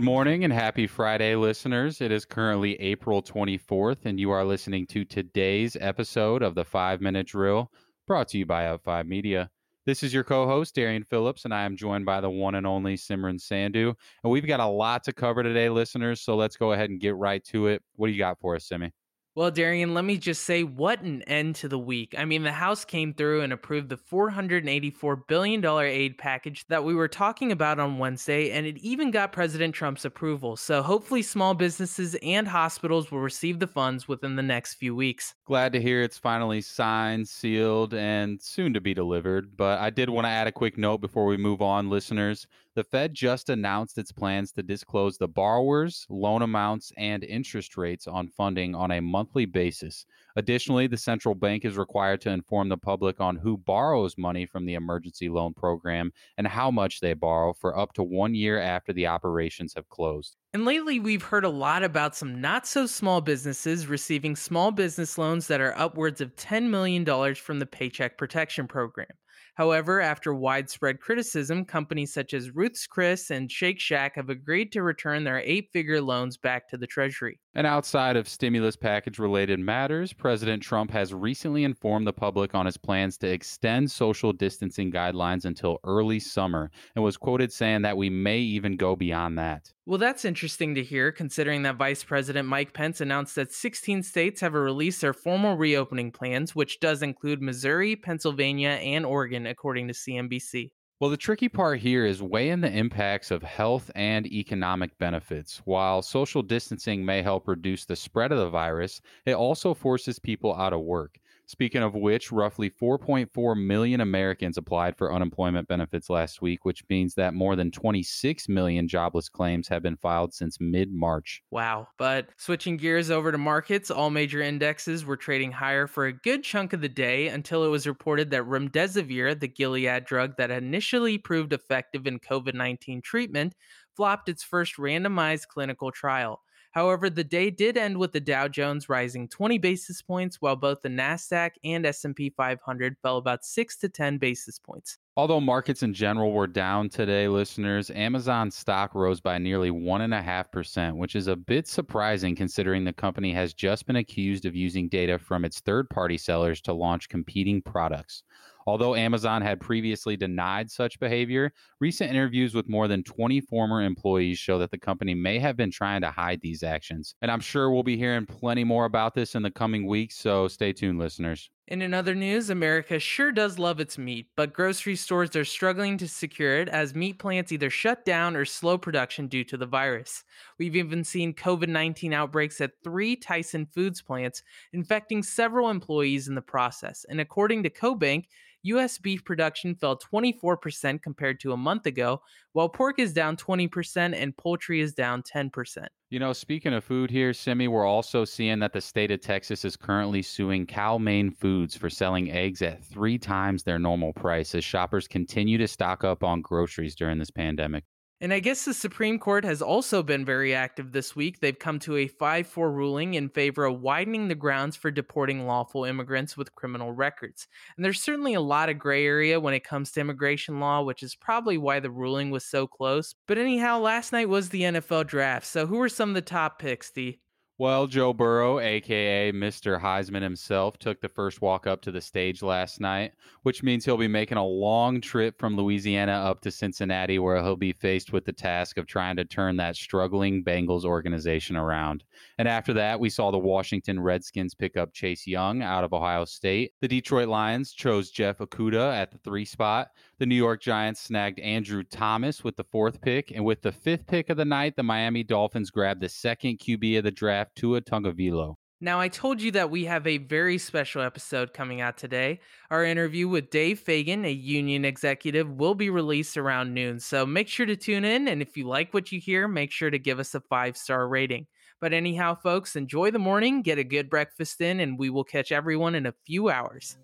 Good morning and happy Friday, listeners. It is currently April 24th, and you are listening to today's episode of the Five Minute Drill brought to you by Out5 Media. This is your co host, Darian Phillips, and I am joined by the one and only Simran Sandhu. And we've got a lot to cover today, listeners, so let's go ahead and get right to it. What do you got for us, Simi? Well, Darian, let me just say what an end to the week. I mean, the House came through and approved the $484 billion aid package that we were talking about on Wednesday, and it even got President Trump's approval. So hopefully, small businesses and hospitals will receive the funds within the next few weeks. Glad to hear it's finally signed, sealed, and soon to be delivered. But I did want to add a quick note before we move on, listeners. The Fed just announced its plans to disclose the borrowers, loan amounts, and interest rates on funding on a monthly basis. Additionally, the central bank is required to inform the public on who borrows money from the emergency loan program and how much they borrow for up to one year after the operations have closed. And lately, we've heard a lot about some not so small businesses receiving small business loans that are upwards of $10 million from the Paycheck Protection Program. However, after widespread criticism, companies such as Ruth's Chris and Shake Shack have agreed to return their eight figure loans back to the Treasury. And outside of stimulus package related matters, President Trump has recently informed the public on his plans to extend social distancing guidelines until early summer and was quoted saying that we may even go beyond that. Well, that's interesting to hear, considering that Vice President Mike Pence announced that 16 states have released their formal reopening plans, which does include Missouri, Pennsylvania, and Oregon, according to CNBC. Well, the tricky part here is weighing the impacts of health and economic benefits. While social distancing may help reduce the spread of the virus, it also forces people out of work. Speaking of which, roughly 4.4 million Americans applied for unemployment benefits last week, which means that more than 26 million jobless claims have been filed since mid March. Wow. But switching gears over to markets, all major indexes were trading higher for a good chunk of the day until it was reported that remdesivir, the Gilead drug that initially proved effective in COVID 19 treatment, flopped its first randomized clinical trial. However, the day did end with the Dow Jones rising 20 basis points while both the Nasdaq and S&P 500 fell about 6 to 10 basis points. Although markets in general were down today, listeners, Amazon stock rose by nearly 1.5%, which is a bit surprising considering the company has just been accused of using data from its third party sellers to launch competing products. Although Amazon had previously denied such behavior, recent interviews with more than 20 former employees show that the company may have been trying to hide these actions. And I'm sure we'll be hearing plenty more about this in the coming weeks, so stay tuned, listeners. And in other news, America sure does love its meat, but grocery stores are struggling to secure it as meat plants either shut down or slow production due to the virus. We've even seen COVID 19 outbreaks at three Tyson Foods plants, infecting several employees in the process. And according to CoBank, US beef production fell 24% compared to a month ago, while pork is down 20% and poultry is down 10%. You know, speaking of food here, Simi, we're also seeing that the state of Texas is currently suing Cal-Maine Foods for selling eggs at three times their normal price as shoppers continue to stock up on groceries during this pandemic. And I guess the Supreme Court has also been very active this week. They've come to a 5 4 ruling in favor of widening the grounds for deporting lawful immigrants with criminal records. And there's certainly a lot of gray area when it comes to immigration law, which is probably why the ruling was so close. But anyhow, last night was the NFL draft. So who are some of the top picks, D? Well, Joe Burrow, aka Mr. Heisman himself, took the first walk up to the stage last night, which means he'll be making a long trip from Louisiana up to Cincinnati, where he'll be faced with the task of trying to turn that struggling Bengals organization around. And after that, we saw the Washington Redskins pick up Chase Young out of Ohio State. The Detroit Lions chose Jeff Okudah at the three spot. The New York Giants snagged Andrew Thomas with the fourth pick. And with the fifth pick of the night, the Miami Dolphins grabbed the second QB of the draft, Tua Tagovailoa. Now, I told you that we have a very special episode coming out today. Our interview with Dave Fagan, a union executive, will be released around noon. So make sure to tune in. And if you like what you hear, make sure to give us a five star rating. But anyhow, folks, enjoy the morning, get a good breakfast in, and we will catch everyone in a few hours.